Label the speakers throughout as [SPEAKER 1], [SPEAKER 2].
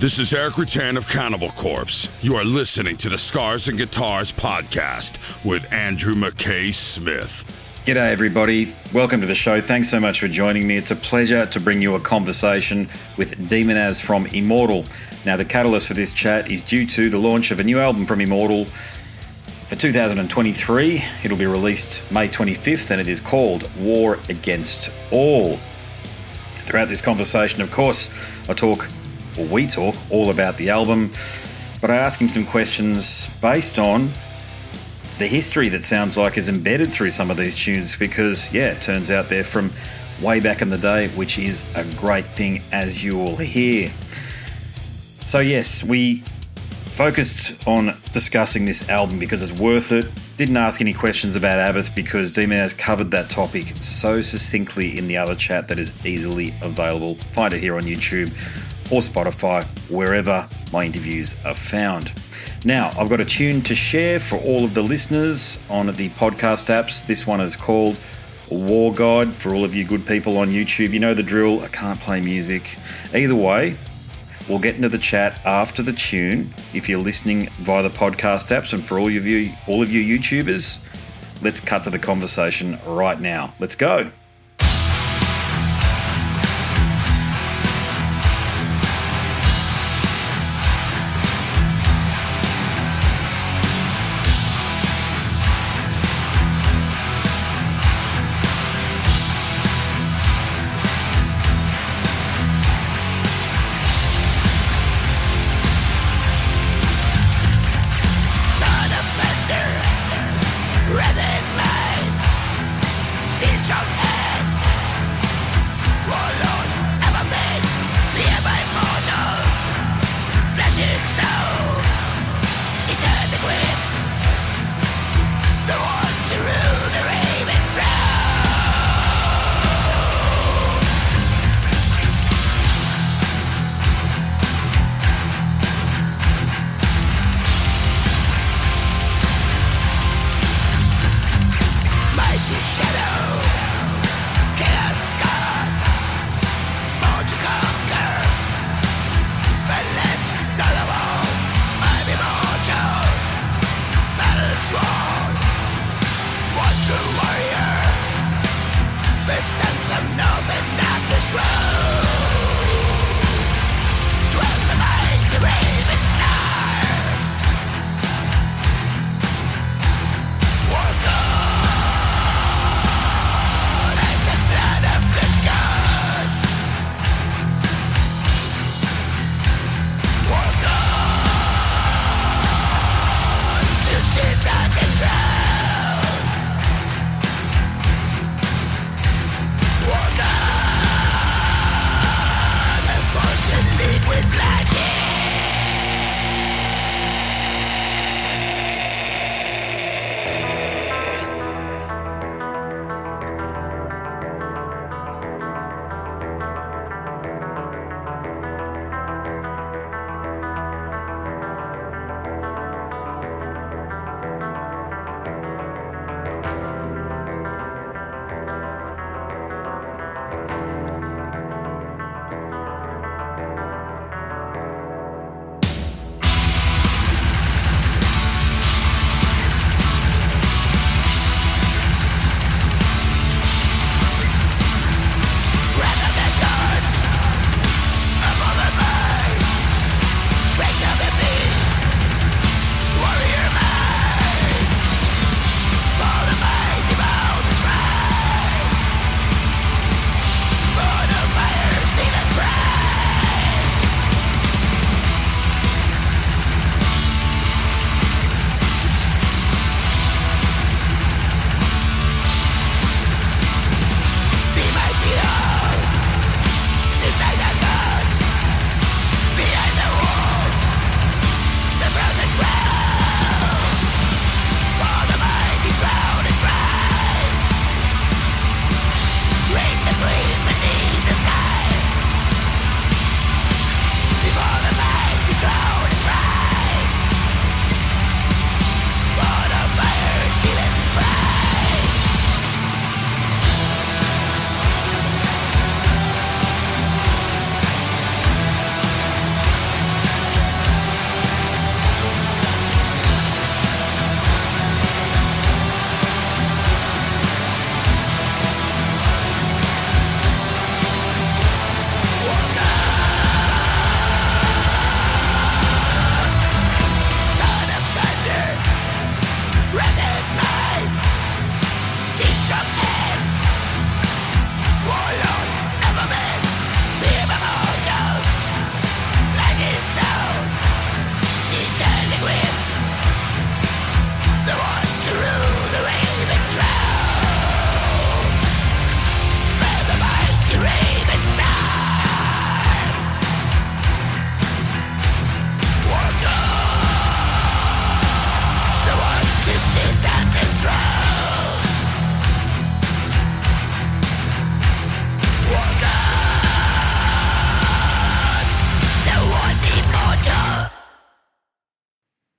[SPEAKER 1] This is Erik Rutan of Cannibal Corpse. You are listening to the Scars and Guitars podcast with Andrew McKay Smith.
[SPEAKER 2] G'day, everybody. Welcome to the show. Thanks so much for joining me. It's a pleasure to bring you a conversation with Demonaz from Immortal. Now, the catalyst for this chat is due to the launch of a new album from Immortal for 2023. It'll be released May 25th and it is called War Against All. Throughout this conversation, of course, I talk or we talk all about the album, but I ask him some questions based on the history that sounds like is embedded through some of these tunes because, yeah, it turns out they're from way back in the day, which is a great thing as you will hear. So, yes, we focused on discussing this album because it's worth it. Didn't ask any questions about Abbath because Demonaz covered that topic so succinctly in the other chat that is easily available. Find it here on YouTube or Spotify, wherever my interviews are found. Now, I've got a tune to share for all of the listeners on the podcast apps. This one is called War God for all of you good people on YouTube. You know the drill, I can't play music. Either way, we'll get into the chat after the tune. If you're listening via the podcast apps, and for all of you, all of you YouTubers, let's cut to the conversation right now. Let's go.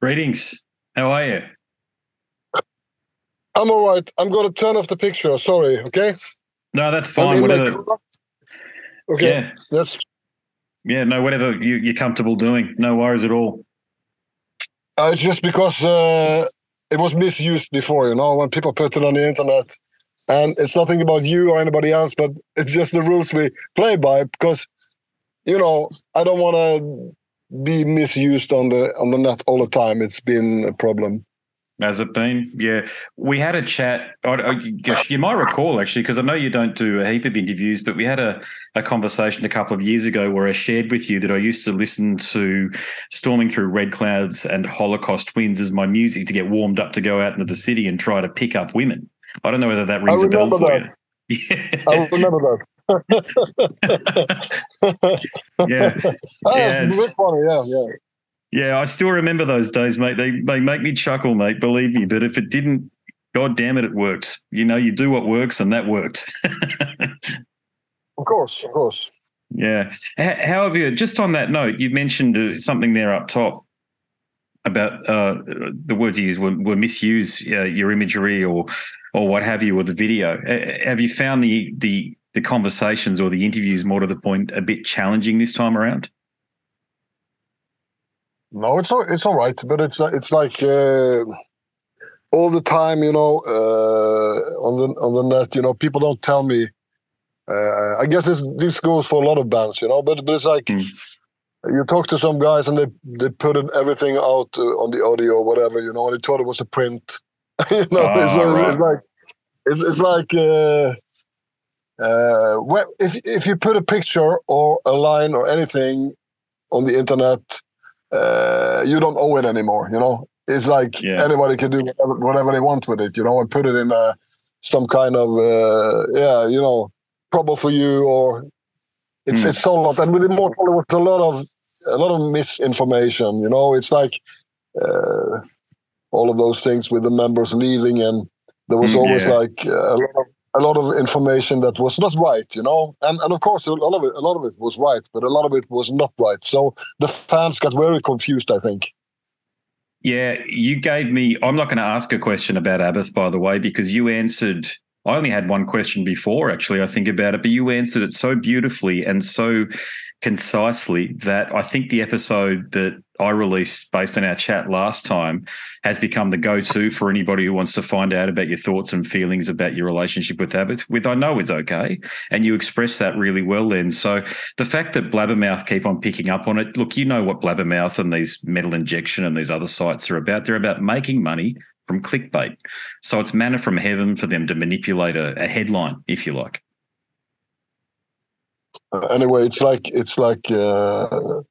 [SPEAKER 2] Greetings. How are you?
[SPEAKER 3] I'm all right. I'm going to turn off the picture. Sorry. Okay.
[SPEAKER 2] No, that's fine. Whatever.
[SPEAKER 3] Okay. Yeah. That's.
[SPEAKER 2] Yeah. No. Whatever you, are comfortable doing. No worries at all.
[SPEAKER 3] Uh, it's just because uh, it was misused before. You know, when people put it on the internet, and it's nothing about you or anybody else, but it's just the rules we play by. Because, you know, I don't want to be misused on the on the net all the time. It's been a problem.
[SPEAKER 2] Has it been? Yeah, we had a chat. I, guess you might recall actually, because I know you don't do a heap of interviews, but we had a, a conversation a couple of years ago where I shared with you that I used to listen to "Storming Through Red Clouds" and "Holocaust Winds" as my music to get warmed up to go out into the city and try to pick up women. I don't know whether that rings a bell for
[SPEAKER 3] that. you. Yeah. I remember that.
[SPEAKER 2] Yeah,
[SPEAKER 3] oh, yeah, funny. Yeah, yeah.
[SPEAKER 2] Yeah, I still remember those days, mate. They they make me chuckle, mate. Believe me. But if it didn't, God damn it, it worked. You know, you do what works, and that worked.
[SPEAKER 3] of course, of course.
[SPEAKER 2] Yeah. How have you? Just on that note, you've mentioned uh, something there up top about uh, the words you used were, were misuse uh, your imagery or or what have you, or the video. Have you found the the the conversations or the interviews more to the point a bit challenging this time around?
[SPEAKER 3] No, it's all, it's all right, but it's it's like uh, all the time, you know, uh, on the on the net, you know, people don't tell me. Uh, I guess this this goes for a lot of bands, you know, but but it's like mm. you talk to some guys and they they put everything out uh, on the audio or whatever, you know, and they thought it was a print. you know, oh, it's, right. it's, like it's it's like. Uh, uh, if if you put a picture or a line or anything on the internet, uh, you don't owe it anymore. You know, it's like yeah. anybody can do whatever, whatever, they want with it. You know, and put it in a, some kind of uh, yeah, you know, trouble for you or it's mm. it's so lot. And with Immortal, there was a lot of a lot of misinformation. You know, it's like uh, all of those things with the members leaving and there was mm, always yeah. like a lot of a lot of information that was not right, you know, and and of course a lot of it, a lot of it was right, but a lot of it was not right. So the fans got very confused, I think.
[SPEAKER 2] Yeah, you gave me. I'm not going to ask a question about Abbath, by the way, because you answered. I only had one question before, actually. I think about it, but you answered it so beautifully and so concisely that I think the episode that I released based on our chat last time has become the go-to for anybody who wants to find out about your thoughts and feelings about your relationship with Abbath, with I know is okay. And you express that really well then. So the fact that Blabbermouth keep on picking up on it, look, you know what Blabbermouth and these metal injection and these other sites are about. They're about making money from clickbait. So it's manna from heaven for them to manipulate a, a headline, if you like.
[SPEAKER 3] Uh, anyway, it's like it's like uh,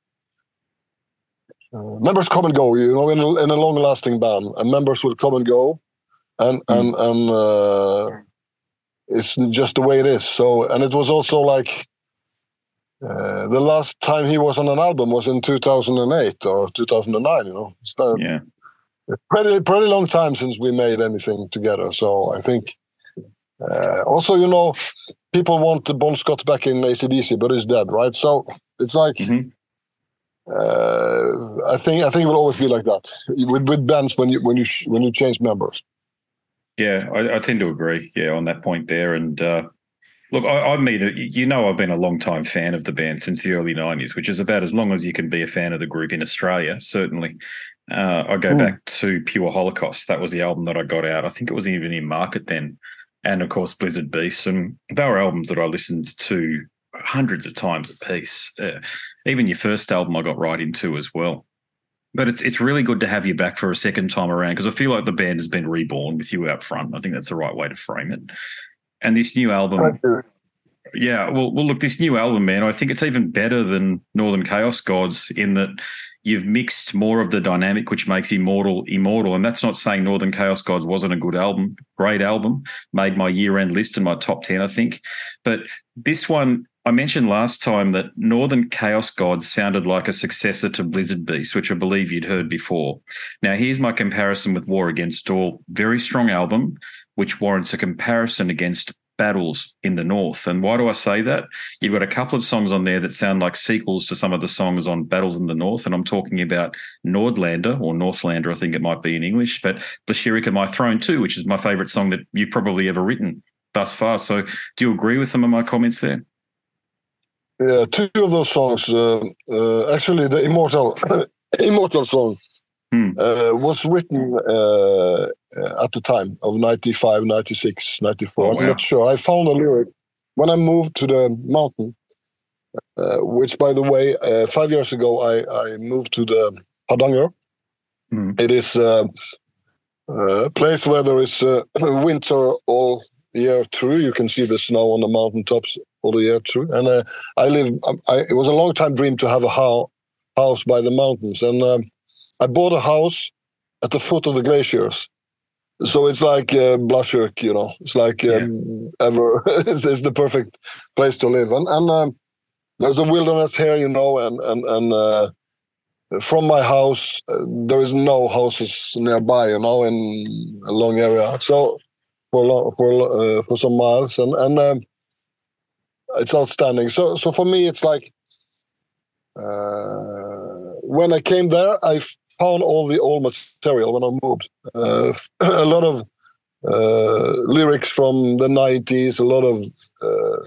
[SPEAKER 3] uh, members come and go. You know, in a, in a long-lasting band, and members will come and go, and mm. and and uh, it's just the way it is. So, and it was also like uh, the last time he was on an album was in 2008 or 2009. You know,
[SPEAKER 2] so yeah,
[SPEAKER 3] pretty pretty long time since we made anything together. So I think uh, also, you know, people want the Bon Scott back in ACDC, but he's dead, right? So it's like mm-hmm. Uh, I think I think it will always be like that with with bands when you when you when you change members.
[SPEAKER 2] Yeah, I, I tend to agree. Yeah, on that point there, and uh, look, I, I mean, you know, I've been a long time fan of the band since the early '90s, which is about as long as you can be a fan of the group in Australia, certainly. Uh, I go mm. back to Pure Holocaust. That was the album that I got out. I think it was even in market then and of course Blizzard Beasts, and they were albums that I listened to hundreds of times a piece. Uh, even your first album, I got right into as well. But it's it's really good to have you back for a second time around because I feel like the band has been reborn with you out front. I think that's the right way to frame it. And this new album, yeah, well, well, look, this new album, man, I think it's even better than Northern Chaos Gods in that you've mixed more of the dynamic which makes immortal immortal and that's not saying northern chaos gods wasn't a good album great album made my year-end list and my top 10 i think but this one i mentioned last time that northern chaos gods sounded like a successor to blizzard beast which i believe you'd heard before now here's my comparison with war against all very strong album which warrants a comparison against battles in the North. And why do I say that? You've got a couple of songs on there that sound like sequels to some of the songs on Battles in the North. And I'm talking about Nordlander or Northlander, I think it might be in English, but Blashyrkh and My Throne too, which is my favorite song that you've probably ever written thus far. So do you agree with some of my comments there?
[SPEAKER 3] Yeah, two of those songs. Uh, uh, actually, the Immortal, Immortal song hmm. uh, was written uh, at the time of 95, 96, 94. Oh, I'm not sure. I found a lyric when I moved to the mountain, uh, which, by the way, uh, five years ago, I, I moved to the Hardanger. Hmm. It is a place where there is winter all year through. You can see the snow on the mountaintops all the year through. And uh, I live. Um, I, it was a long time dream to have a ho- house by the mountains, and um, I bought a house at the foot of the glaciers. So it's like uh, you know. It's like um, yeah. ever. it's, it's, the perfect place to live, and and um, there's a wilderness here, you know, and and and. Uh, from my house, uh, there is no houses nearby, you know, in a long area. So for long, for uh, for some miles, and and um, it's outstanding. So so for me, it's like uh, when I came there, I found all the old material when I moved. Uh, a lot of uh, lyrics from the '90s, a lot of uh,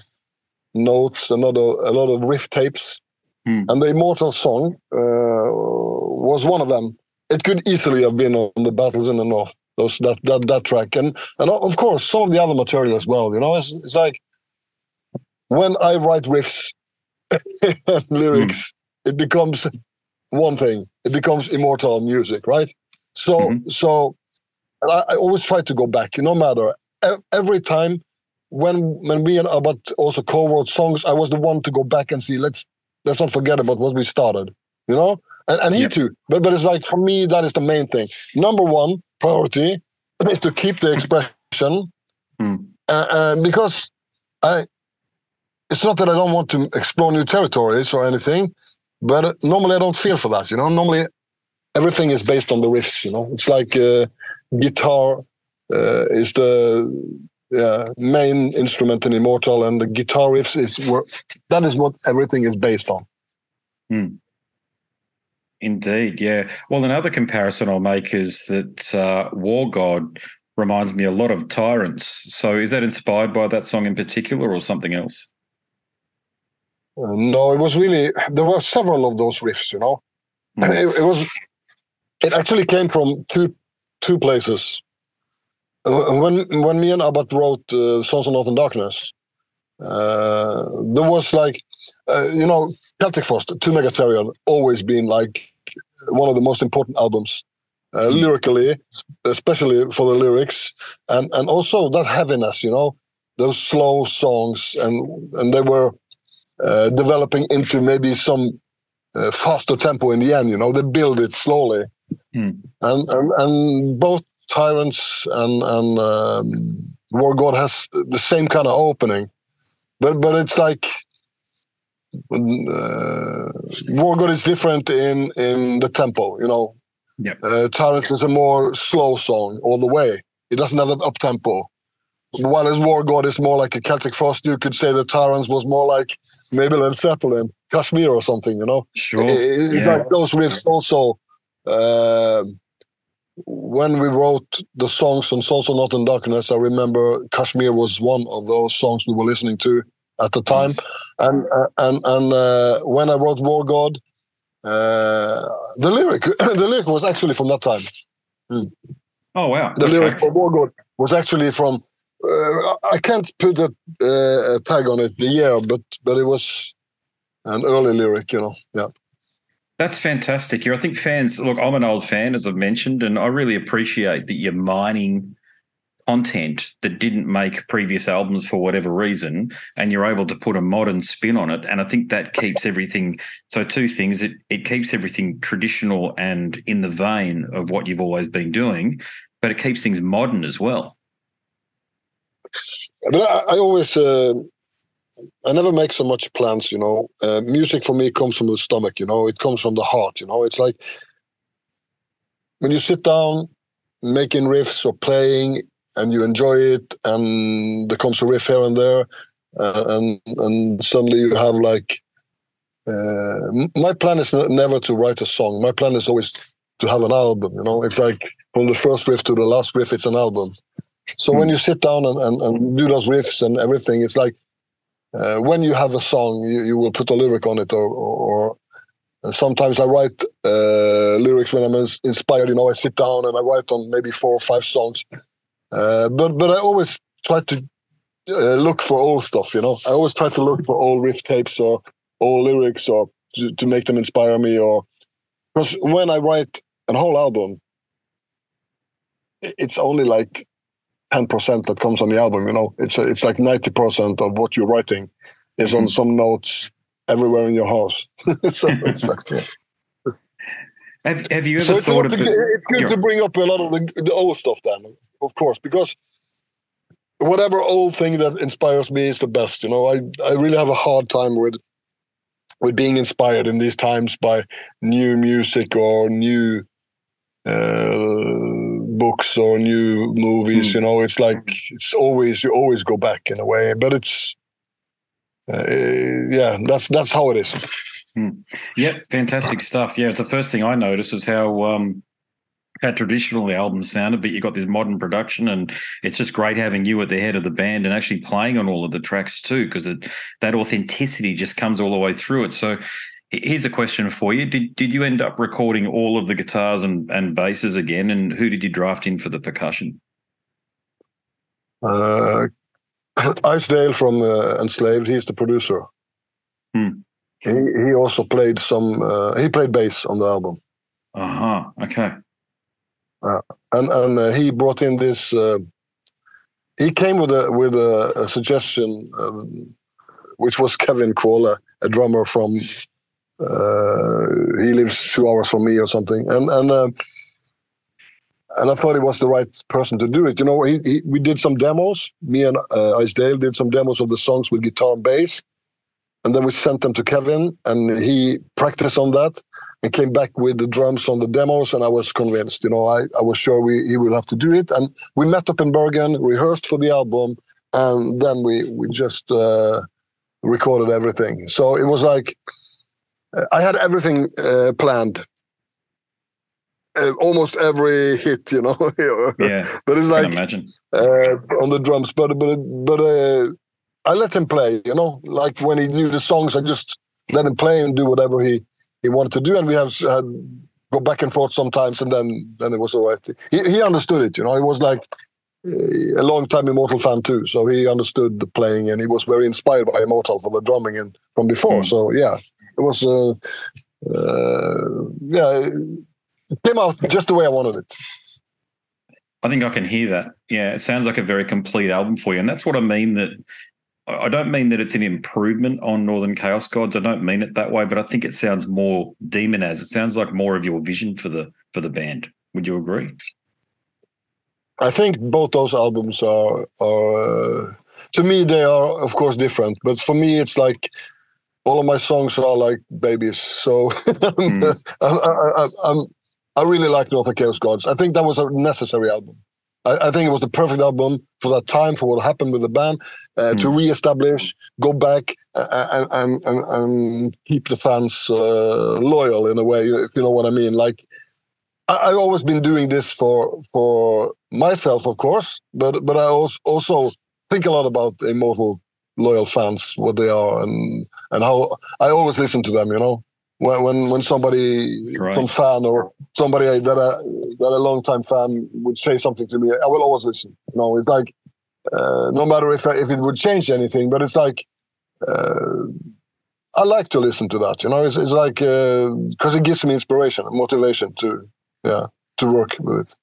[SPEAKER 3] notes, a lot of a lot of riff tapes, hmm. and the Immortal song uh, was one of them. It could easily have been on the Battles in the North. Those that that that track, and and of course some of the other material as well. You know, it's, it's like when I write riffs and lyrics, mm. it becomes one thing. It becomes immortal music, right? So, mm-hmm. so I, I, always try to go back. No matter every time when when we and Abbath also co-wrote songs, I was the one to go back and see. Let's let's not forget about what we started. You know, and, and he yep. too. But but it's like for me that is the main thing. Number one priority is to keep the expression, mm. uh, uh, because I it's not that I don't want to explore new territories or anything, but normally I don't feel for that. You know, normally everything is based on the riffs. You know, it's like uh, guitar uh, is the main instrument in Immortal, and the guitar riffs is where that is what everything is based on.
[SPEAKER 2] Hmm. Indeed, yeah. Well, another comparison I'll make is that uh, War God reminds me a lot of Tyrants. So, is that inspired by that song in particular, or something else?
[SPEAKER 3] No, it was really there were several of those riffs. You know, mm. it, it, was. It actually came from two two places. Uh, when when me and Abbath wrote uh, "Sons of Northern Darkness," uh, there was like, uh, you know, Celtic Frost, to Mega Therion, always been like one of the most important albums uh, mm. lyrically, especially for the lyrics, and and also that heaviness, you know, those slow songs, and and they were uh, developing into maybe some uh, faster tempo in the end. You know, they build it slowly, mm. and, and and both Tyrants and and um, War God has the same kind of opening, but but it's like uh, War God is different in in the tempo. You know,
[SPEAKER 2] yep.
[SPEAKER 3] uh, Tyrants is a more slow song all the way. It doesn't have that up tempo. While as War God is more like a Celtic Frost, you could say the Tyrants was more like maybe Led Zeppelin, Kashmir or something, you know?
[SPEAKER 2] Sure. It,
[SPEAKER 3] yeah. Like those riffs also, uh, when we wrote the songs on Sons of Northern Darkness, I remember Kashmir was one of those songs we were listening to at the time. Nice. And uh, and and uh, when I wrote War God, uh, the lyric the lyric was actually from that time.
[SPEAKER 2] Hmm. Oh wow!
[SPEAKER 3] The okay. lyric for War God was actually from uh, I can't put a, uh, a, tag on it, the year, but but it was an early lyric, you know. Yeah.
[SPEAKER 2] That's fantastic. Here, I think fans look. I'm an old fan, as I've mentioned, and I really appreciate that you're mining content that didn't make previous albums for whatever reason, and you're able to put a modern spin on it. And I think that keeps everything. So, two things: it it keeps everything traditional and in the vein of what you've always been doing, but it keeps things modern as well.
[SPEAKER 3] But I, I always, uh, I never make so much plans. You know, uh, music for me comes from the stomach. You know, it comes from the heart. You know, it's like when you sit down making riffs or playing. and you enjoy it, and there comes a riff here and there, uh, and and suddenly you have like. Uh, my plan is never to write a song. My plan is always to have an album. You know, it's like from the first riff to the last riff, it's an album. So mm. when you sit down and, and, and, do those riffs and everything, it's like uh, when you have a song, you, you will put a lyric on it, or, or, or sometimes I write uh, lyrics when I'm inspired. You know, I sit down and I write on maybe four or five songs. Uh, but but I always try to uh, look for old stuff. You know, I always try to look for old riff tapes or old lyrics or to, to make them inspire me. Or because when I write a whole album, it's only like 10% that comes on the album you know it's a, it's like 90% of what you're writing is on mm-hmm. some notes everywhere in your house so it's like yeah.
[SPEAKER 2] have, have you ever so thought
[SPEAKER 3] of
[SPEAKER 2] it?
[SPEAKER 3] It's good to bring up a lot of the, the old stuff then, of course, because whatever old thing that inspires me is the best. You know, I, I really have a hard time with with being inspired in these times by new music or new uh, books or new movies. Mm. You know, it's like it's always you always go back in a way, but it's uh, yeah, that's that's how it is.
[SPEAKER 2] Mm. Yep, fantastic stuff. Yeah, it's the first thing I noticed was how um, how traditional the album sounded, but you got this modern production, and it's just great having you at the head of the band and actually playing on all of the tracks too, because that authenticity just comes all the way through it. So Here's a question for you: Did did you end up recording all of the guitars and, and basses again? And who did you draft in for the percussion?
[SPEAKER 3] Uh, Dale from uh, Enslaved. He's the producer. Hmm. He he also played some. Uh, he played bass on the album.
[SPEAKER 2] Uh huh. Okay.
[SPEAKER 3] Uh, and and uh, he brought in this. Uh, he came with a with a, a suggestion, um, which was Kevin Kvåle, a drummer from he lives two hours from me or something, and and uh, and I thought he was the right person to do it. You know, he, he, we did some demos. Me and uh, Ice Dale did some demos of the songs with guitar and bass, and then we sent them to Kevin, and he practiced on that and came back with the drums on the demos. And I was convinced. You know, I, I was sure we he would have to do it. And we met up in Bergen, rehearsed for the album, and then we we just uh, recorded everything. So it was like I had everything uh, planned. Uh, almost every hit, you know.
[SPEAKER 2] yeah.
[SPEAKER 3] but it's like uh, on the drums, but but but uh, I let him play. You know, like when he knew the songs, I just let him play and do whatever he he wanted to do, and we have had go back and forth sometimes, and then then it was all right. He he understood it. You know, he was like uh, a long time Immortal fan too, so he understood the playing, and he was very inspired by Immortal for the drumming and from before. Mm. So yeah, it was uh, uh, yeah, it came out just the way I wanted it.
[SPEAKER 2] I think I can hear that. Yeah, it sounds like a very complete album for you, and that's what I mean. That I don't mean that it's an improvement on Northern Chaos Gods. I don't mean it that way, but I think it sounds more Demonaz. It sounds like more of your vision for the for the band. Would you agree?
[SPEAKER 3] I think both those albums are are uh, to me they are of course different, but for me it's like all of my songs are like babies. So mm. I, I, I, I, really like Northern Chaos Gods. I think that was a necessary album. I, I, think it was the perfect album for that time, for what happened with the band, uh, mm. to re-establish, go back, uh, and, and, and keep the fans uh, loyal in a way, if you know what I mean. Like I, have always been doing this for for myself, of course, but but I also also think a lot about Immortal loyal fans what they are and and how I always listen to them. You know, when when when somebody right. from fan or somebody that a that a long time fan would say something to me, I will always listen. You know, it's like uh, no matter if if it would change anything, but it's like. Uh, I like to listen to that, you know. It's, it's like because uh, it gives me inspiration, motivation to, yeah, to work with it.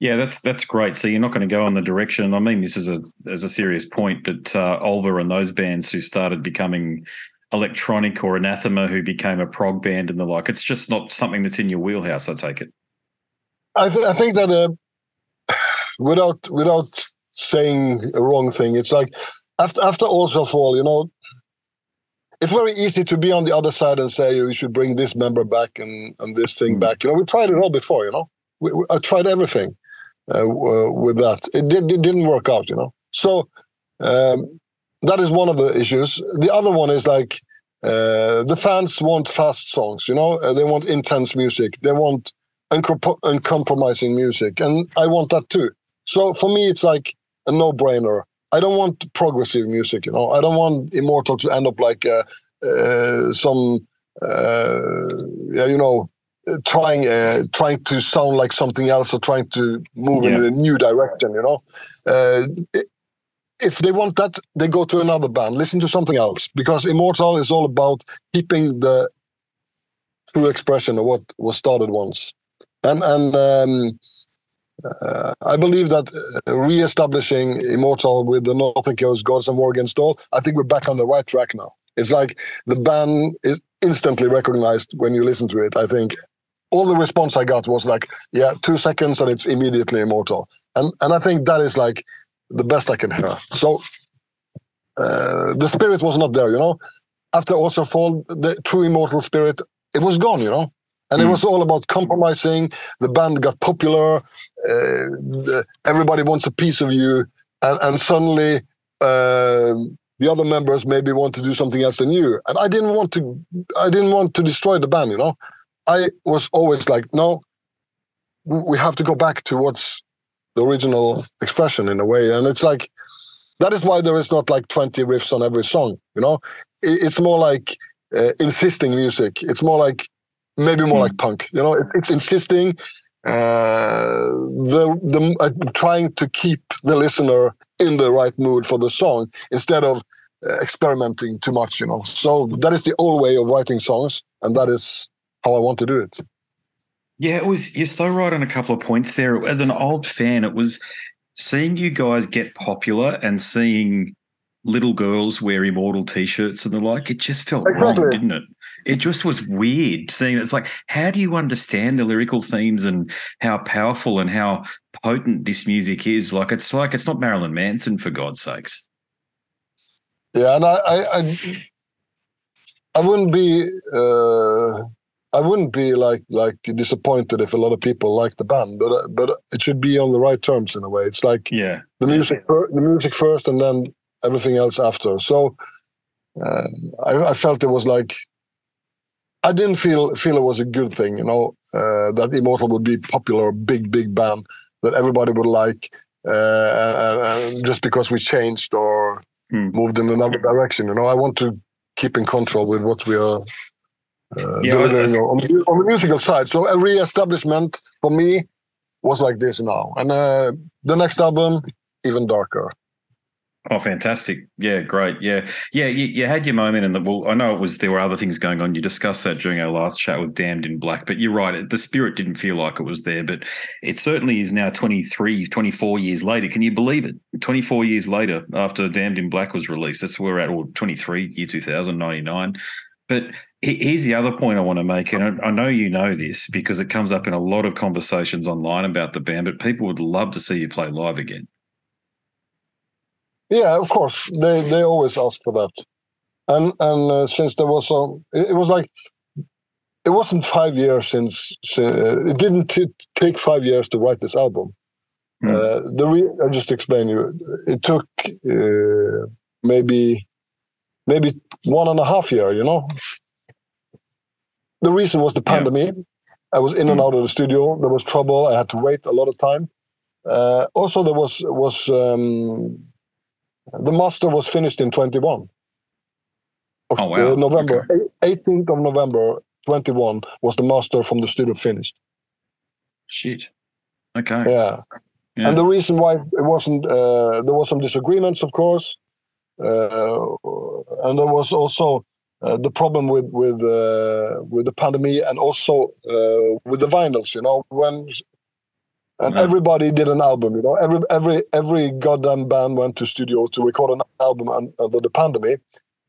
[SPEAKER 2] Yeah, that's that's great. So you're not going to go in the direction. I mean, this is a as a serious point, but uh, Ulver and those bands who started becoming electronic or anathema, who became a prog band and the like. It's just not something that's in your wheelhouse. I take it.
[SPEAKER 3] I, th- I think that uh, without without saying a wrong thing, it's like after after All Shall Fall, you know, it's very easy to be on the other side and say you should bring this member back and and this thing mm. back. You know, we tried it all before. You know, we, we, I tried everything uh, with that. It, did, it didn't work out, you know. So um, that is one of the issues. The other one is like uh, the fans want fast songs, you know. Uh, they want intense music. They want uncompromising music, and I want that too. So for me, it's like a no-brainer. I don't want progressive music, you know. I don't want Immortal to end up like uh, uh some, uh, yeah, you know, trying uh, trying to sound like something else or trying to move yeah. in a new direction. You know, uh, if they want that, they go to another band, listen to something else, because Immortal is all about keeping the true expression of what was started once. And and um, uh, I believe that uh, re-establishing Immortal with the Northern Chaos Gods and War Against All, I think we're back on the right track now. It's like the band is instantly recognized when you listen to it. I think all the response I got was like, "Yeah, two seconds and it's immediately Immortal," and and I think that is like the best I can hear. So uh, the spirit was not there, you know. After All Shall Fall, the true immortal spirit, it was gone, you know. And mm. it was all about compromising. The band got popular. Uh, everybody wants a piece of you, and, and suddenly uh, the other members maybe want to do something else than you. And I didn't want to. I didn't want to destroy the band, you know. I was always like, no, we have to go back to what's the original expression in a way. And it's like that is why there is not like 20 riffs on every song. You know, it's more like uh, insisting music. It's more like maybe more mm. like punk. You know, it's insisting. Uh, the the uh, trying to keep the listener in the right mood for the song instead of uh, experimenting too much. You know, so that is the old way of writing songs, and that is how I want to do it.
[SPEAKER 2] Yeah, it was. You're so right on a couple of points there. As an old fan, it was seeing you guys get popular and seeing little girls wear immortal t-shirts and the like. It just felt exactly. wrong, didn't it? It just was weird seeing it. It's like, how do you understand the lyrical themes and how powerful and how potent this music is? Like, it's like it's not Marilyn Manson for God's sakes.
[SPEAKER 3] Yeah, and I, I, I, I wouldn't be. Uh I wouldn't be like like disappointed if a lot of people like the band, but uh, but it should be on the right terms in a way. It's like
[SPEAKER 2] yeah,
[SPEAKER 3] the music the music first, and then everything else after. So uh, I, I, felt it was like I didn't feel feel it was a good thing, you know, uh, that Immortal would be popular, big big band that everybody would like, uh, just because we changed or hmm. moved in another direction. You know, I want to keep in control with what we are uh, yeah, delivering on, on, the musical side. So a re-establishment for me was like this now, and uh, the next album even darker.
[SPEAKER 2] Oh, fantastic! Yeah, great. Yeah, yeah. You, you had your moment, and well, I know it was there were other things going on. You discussed that during our last chat with Damned in Black, but you're right. The spirit didn't feel like it was there, but it certainly is now 23, 24 years later. Can you believe it? 24 years later, after Damned in Black was released, that's where we're at. Or 23, year 2099. But here's the other point I want to make, and I know you know this because it comes up in a lot of conversations online about the band. But people would love to see you play live again.
[SPEAKER 3] Yeah, of course. They they always ask for that, and and uh, since there was some, it, it, was like it wasn't five years since uh, it didn't t- take five years to write this album. Mm. Uh, the re- I just explain you. It took uh, maybe maybe one and a half year, you know. The reason was the pandemic. Yeah. I was in and hmm. out of the studio. There was trouble. I had to wait a lot of time. Uh, also, there was was um, the master was finished in 21.
[SPEAKER 2] Oh wow!
[SPEAKER 3] Uh, November okay. 18th of November 21 was the master from the studio finished.
[SPEAKER 2] Shit. Okay.
[SPEAKER 3] Yeah. yeah. And the reason why it wasn't uh, there was some disagreements, of course. Uh, and there was also uh, the problem with with uh, with the pandemic and also with the vinyls. You know, when and yeah. everybody did an album. You know, every every every goddamn band went to studio to record an album under the pandemic,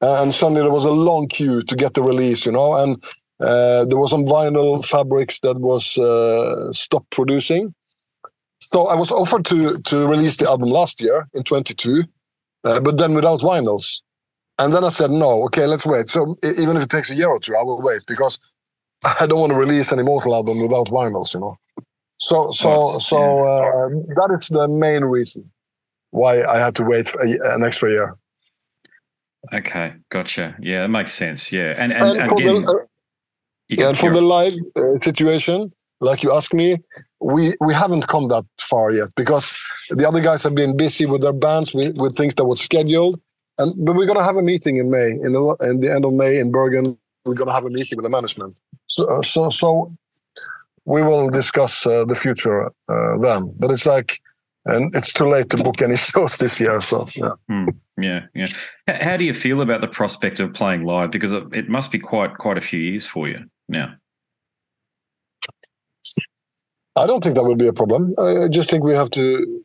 [SPEAKER 3] and suddenly there was a long queue to get the release. You know, and uh, there was some vinyl fabrics that was uh, stopped producing. So I was offered to to release the album last year in 22, uh, but then without vinyls. And then I said, no, okay, let's wait. So even if it takes a year or two, I will wait because I don't want to release an Immortal album without vinyls, you know. So so
[SPEAKER 2] Oh,
[SPEAKER 3] so uh, that is the main reason why I had to wait for a, an extra year.
[SPEAKER 2] Okay, gotcha. Yeah, that makes sense. Yeah, and
[SPEAKER 3] And,
[SPEAKER 2] and,
[SPEAKER 3] for
[SPEAKER 2] again,
[SPEAKER 3] the, uh, and for the live uh, situation, like you asked me, we we haven't come that far yet because the other guys have been busy with their bands with, with things that was scheduled. And but we're gonna have a meeting in May, in the, in the end of May in Bergen. We're gonna have a meeting with the management. So uh, so so we will discuss uh, the future uh, then. But it's like, and it's too late to book any shows this year. So yeah.
[SPEAKER 2] Yeah, yeah. How do you feel about the prospect of playing live? Because it must be quite quite a few years for you now.
[SPEAKER 3] I don't think that would be a problem. I just think we have to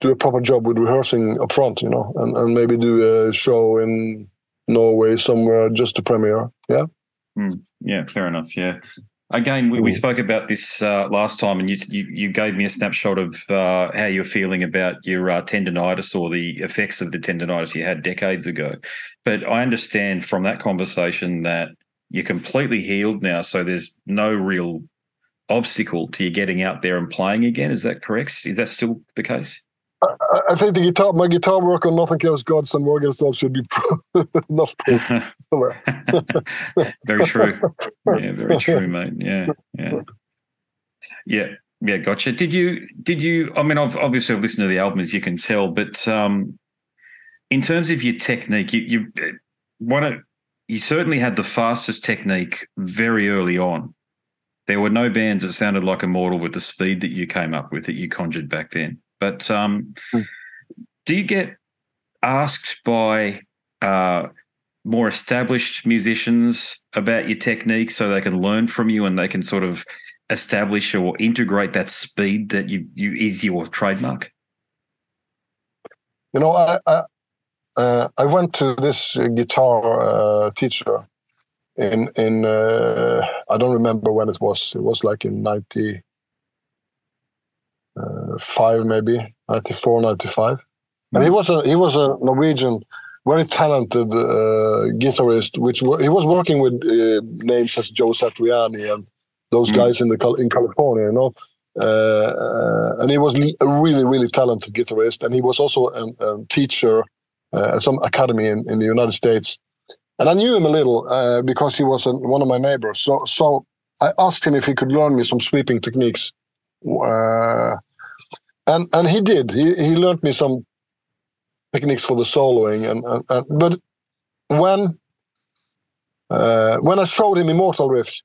[SPEAKER 3] do a proper job with rehearsing up front, you know, and, and maybe do a show in Norway somewhere just to premiere. Yeah.
[SPEAKER 2] Yeah, fair enough. Yeah. Again, we, we
[SPEAKER 3] Mm.
[SPEAKER 2] spoke about this uh, last time, and you, you you gave me a snapshot of uh, how you're feeling about your uh, tendonitis or the effects of the tendonitis you had decades ago. But I understand from that conversation that you're completely healed now, so there's no real obstacle to you getting out there and playing again. Is that correct? Is that still the case?
[SPEAKER 3] I, I think the guitar, my guitar work on Northern Chaos Gods and Morgenstern should be enough
[SPEAKER 2] very true. Yeah, very true, mate. Yeah, yeah, yeah, yeah. Gotcha. Did you? Did you? I mean, I've obviously I've listened to the album as you can tell, but um, in terms of your technique, you you one of you certainly had the fastest technique very early on. There were no bands that sounded like Immortal with the speed that you came up with that you conjured back then. But um,
[SPEAKER 3] Hmm.
[SPEAKER 2] do you get asked by uh, more established musicians about your technique so they can learn from you and they can sort of establish or integrate that speed that you, you is your trademark?
[SPEAKER 3] You know, I I, uh, I went to this guitar uh, teacher in in uh, I don't remember when it was. It was like in ninety five, maybe 94, 95. And he was a he was a Norwegian, very talented uh, guitarist. Which wa- he was working with uh, names as Joe Satriani and those
[SPEAKER 2] Mm.
[SPEAKER 3] guys in the Cal- in California, you know. Uh, uh, and he was a really, really talented guitarist, and he was also a, a teacher uh, at some academy in, in the United States. And I knew him a little uh, because he was a, one of my neighbors. So, so I asked him if he could learn me some sweeping techniques, uh, and and he did. He he learned me some techniques for the soloing, and, and, and but when uh, when I showed him Immortal riffs,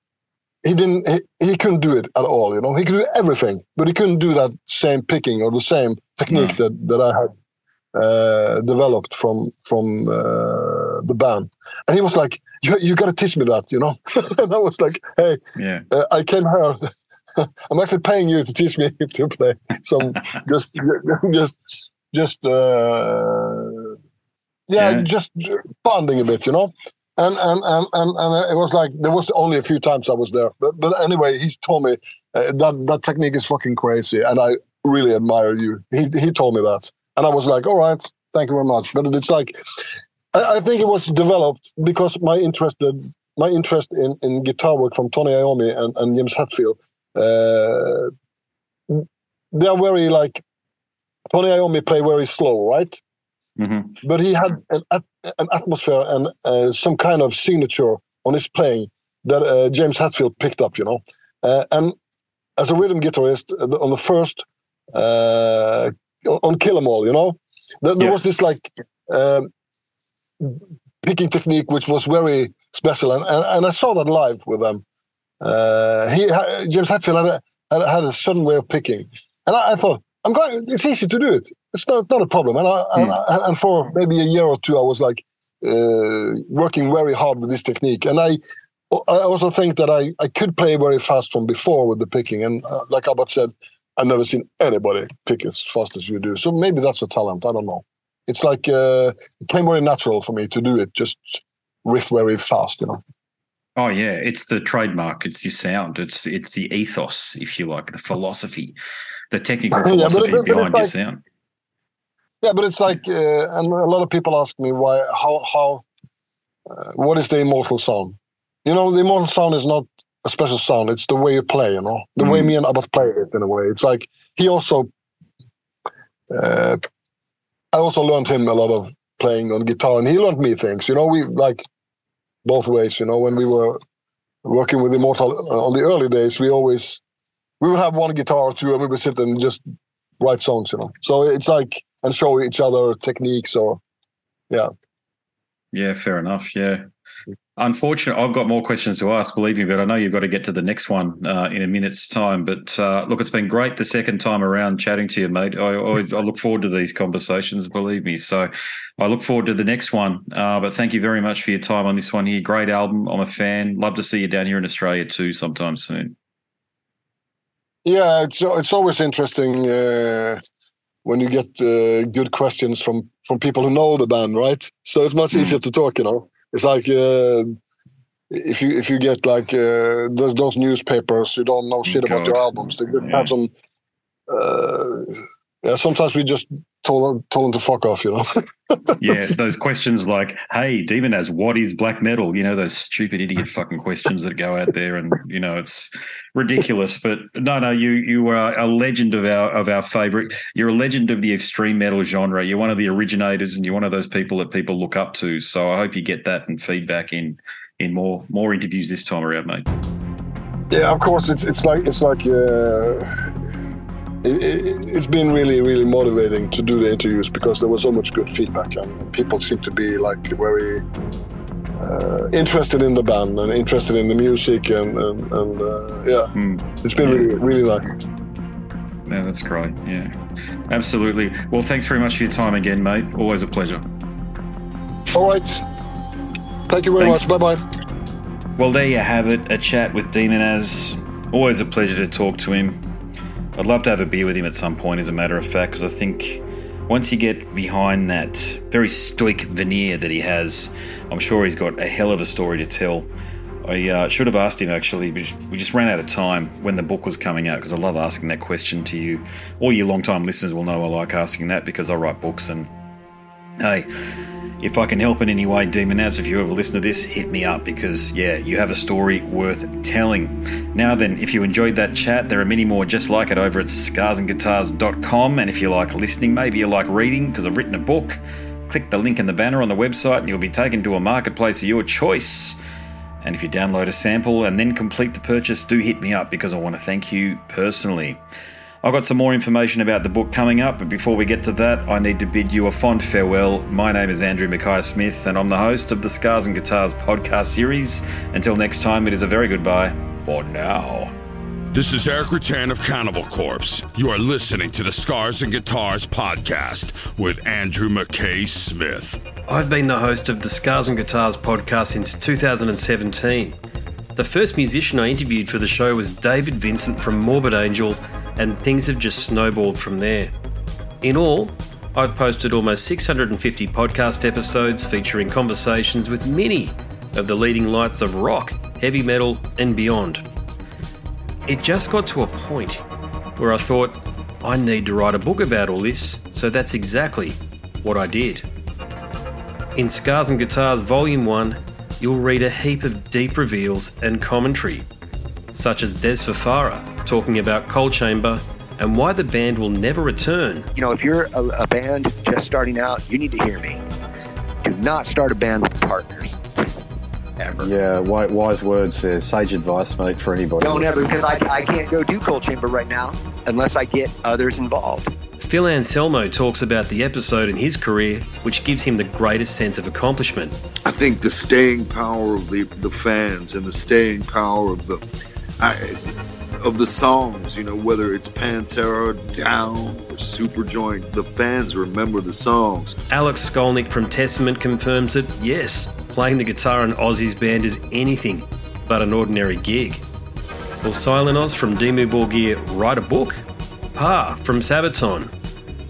[SPEAKER 3] he didn't. He, he couldn't do it at all. You know, he could do everything, but he couldn't do that same picking or the same technique that that I had uh, developed from from uh, the band. And he was like, "You you got to teach me that," you know. and I was like, "Hey,
[SPEAKER 2] Yeah.
[SPEAKER 3] uh, I came here. I'm actually paying you to teach me to play some just just just uh, yeah,
[SPEAKER 2] Yeah.
[SPEAKER 3] just bonding a bit, you know. And and, and and and it was like there was only a few times I was there, but but anyway, he told me uh, that that technique is fucking crazy, and I really admire you. He he told me that, and I was like, all right, thank you very much. But it's like I, I think it was developed because my interest my interest in, in guitar work from Tony Iommi and, and James Hetfield, they are very like Tony Iommi play very slow, right?
[SPEAKER 2] hmm
[SPEAKER 3] But he had an an atmosphere and uh, some kind of signature on his playing that uh, James Hetfield picked up, you know. Uh, and as a rhythm guitarist, uh, on the first uh, on Kill 'Em All, you know, there, there
[SPEAKER 2] Yeah.
[SPEAKER 3] was this like um, picking technique which was very special, and, and, and I saw that live with them. Uh, he James Hetfield had a, had, had a certain way of picking, and I, I thought I'm going. It's easy to do it. It's not not a problem. And I, and, and, and for maybe a year or two, I was like uh, working very hard with this technique, and I. I also think that I, I could play very fast from before with the picking, and uh, like Albert said, I've never seen anybody pick as fast as you do. So maybe that's a talent. I don't know. It's like uh, it came very natural for me to do it, just riff very fast, you know.
[SPEAKER 2] Oh yeah, it's the trademark. It's your sound. It's it's the ethos, if you like, the philosophy, the technical
[SPEAKER 3] Yeah,
[SPEAKER 2] philosophy
[SPEAKER 3] but- but
[SPEAKER 2] behind your
[SPEAKER 3] it's
[SPEAKER 2] sound.
[SPEAKER 3] Yeah, but it's like, uh, and a lot of people ask me why, how, how, uh, what is the immortal sound? You know, the immortal sound is not a special sound. It's the way you play, you know, the mm. way me and Abbath play it in a way. It's like he also. Uh, I also learned him a lot of playing on guitar, and he learned me things. You know, we like both ways. You know, when we were working with Immortal uh, on the early days, we always we would have one guitar or two, and we would sit and just write songs. You know, so it's like and show each other techniques or yeah.
[SPEAKER 2] Yeah, fair enough. Yeah. Unfortunately, I've got more questions to ask, believe me, but I know you've got to get to the next one uh, in a minute's time. But uh, look, it's been great the second time around chatting to you, mate. I always I look forward to these conversations, believe me. So I look forward to the next one. Uh, but thank you very much for your time on this one here. Great album. I'm a fan. Love to see you down here in Australia too sometime soon.
[SPEAKER 3] Yeah, it's it's always interesting uh, when you get uh, good questions from from people who know the band, right? So it's much hmm. easier to talk, you know it's like uh, if you if you get like uh, those, those newspapers you don't know shit God. about your albums, they yeah. have some. Uh, yeah, sometimes we just told told them to fuck off, you know.
[SPEAKER 2] yeah, those questions like, "Hey, Demonaz, what is black metal?" You know, those stupid idiot fucking questions that go out there, and you know, it's ridiculous. But no, no, you you are a legend of our of our favorite. You're a legend of the extreme metal genre. You're one of the originators, and you're one of those people that people look up to. So I hope you get that and feedback in in more more interviews this time around, mate.
[SPEAKER 3] Yeah, of course. It's it's like it's like. Uh it, has been really, really motivating to do the interviews because there was so much good feedback and people seem to be like very uh, interested in the band and interested in the music and, and, and uh, yeah, mm. it's been really, really nice.
[SPEAKER 2] Yeah, that's great. Yeah, absolutely. Well, thanks very much for your time again, mate. Always a pleasure.
[SPEAKER 3] All right. Thank you very thanks. much. Bye bye.
[SPEAKER 2] Well, there you have it. A chat with Demonaz. Always a pleasure to talk to him. I'd love to have a beer with him at some point, as a matter of fact, because I think once you get behind that very stoic veneer that he has, I'm sure he's got a hell of a story to tell. I uh, should have asked him actually, we just ran out of time when the book was coming out because I love asking that question to you. All your long-time listeners will know I like asking that because I write books and hey, if I can help in any way, Demonaz, if you ever listen to this, hit me up because, yeah, you have a story worth telling. Now then, if you enjoyed that chat, there are many more just like it over at scarsandguitars.com. And if you like listening, maybe you like reading because I've written a book, click the link in the banner on the website and you'll be taken to a marketplace of your choice. And if you download a sample and then complete the purchase, do hit me up because I want to thank you personally. I've got some more information about the book coming up, but before we get to that, I need to bid you a fond farewell. My name is Andrew Mackay Smith, and I'm the host of the Scars and Guitars podcast series. Until next time, it is a very goodbye for now.
[SPEAKER 1] This is Erik Rutan of Cannibal Corpse. You are listening to the Scars and Guitars podcast with Andrew McKay Smith.
[SPEAKER 4] I've been the host of the Scars and Guitars podcast since 2017. The first musician I interviewed for the show was David Vincent from Morbid Angel and things have just snowballed from there. In all, I've posted almost 650 podcast episodes featuring conversations with many of the leading lights of rock, heavy metal, and beyond. It just got to a point where I thought, I need to write a book about all this, so that's exactly what I did. In Scars and Guitars Volume 1, you'll read a heap of deep reveals and commentary, such as Dez Fafara, talking about Coal Chamber and why the band will never return.
[SPEAKER 5] You know, if you're a, a band just starting out, you need to hear me. Do not start a band with partners. Ever.
[SPEAKER 6] Yeah, wise words, uh, sage advice, mate, for anybody.
[SPEAKER 5] Don't ever, because I, I can't go do Coal Chamber right now unless I get others involved.
[SPEAKER 4] Phil Anselmo talks about the episode in his career which gives him the greatest sense of accomplishment.
[SPEAKER 7] I think the staying power of the, the fans and the staying power of the. I, of the songs, you know, whether it's Pantera, Down, or Superjoint, the fans remember the songs.
[SPEAKER 4] Alex Skolnick from Testament confirms that, yes, playing the guitar in Ozzy's band is anything but an ordinary gig. Will Silenoz from Dimmu Borgir write a book? Pär from Sabaton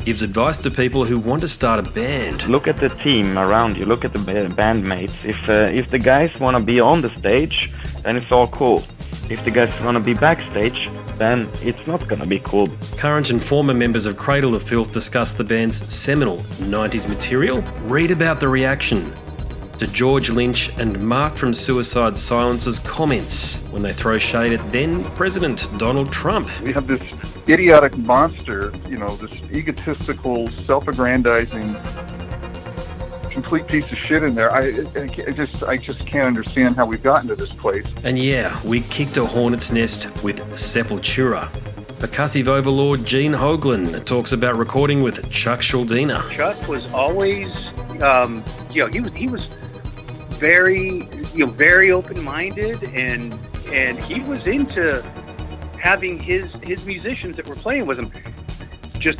[SPEAKER 4] gives advice to people who want to start a band.
[SPEAKER 8] Look at the team around you. Look at the bandmates. If uh, if the guys want to be on the stage, then it's all cool. If the guys want to be backstage, then it's not gonna be cool.
[SPEAKER 4] Current and former members of Cradle of Filth discuss the band's seminal 90s material. Read about the reaction. to George Lynch and Mark from Suicide Silence's comments when they throw shade at then President Donald Trump.
[SPEAKER 9] We have this idiotic monster, you know, this egotistical, self aggrandizing, complete piece of shit in there. I, I, just, I just can't understand how we've gotten to this place.
[SPEAKER 4] And yeah, we kicked a hornet's nest with Sepultura. Percussive overlord Gene Hoglan talks about recording with Chuck Schuldiner.
[SPEAKER 10] Chuck was always, um, you know, he was he was very, you know, very open-minded, and and he was into having his his musicians that were playing with him just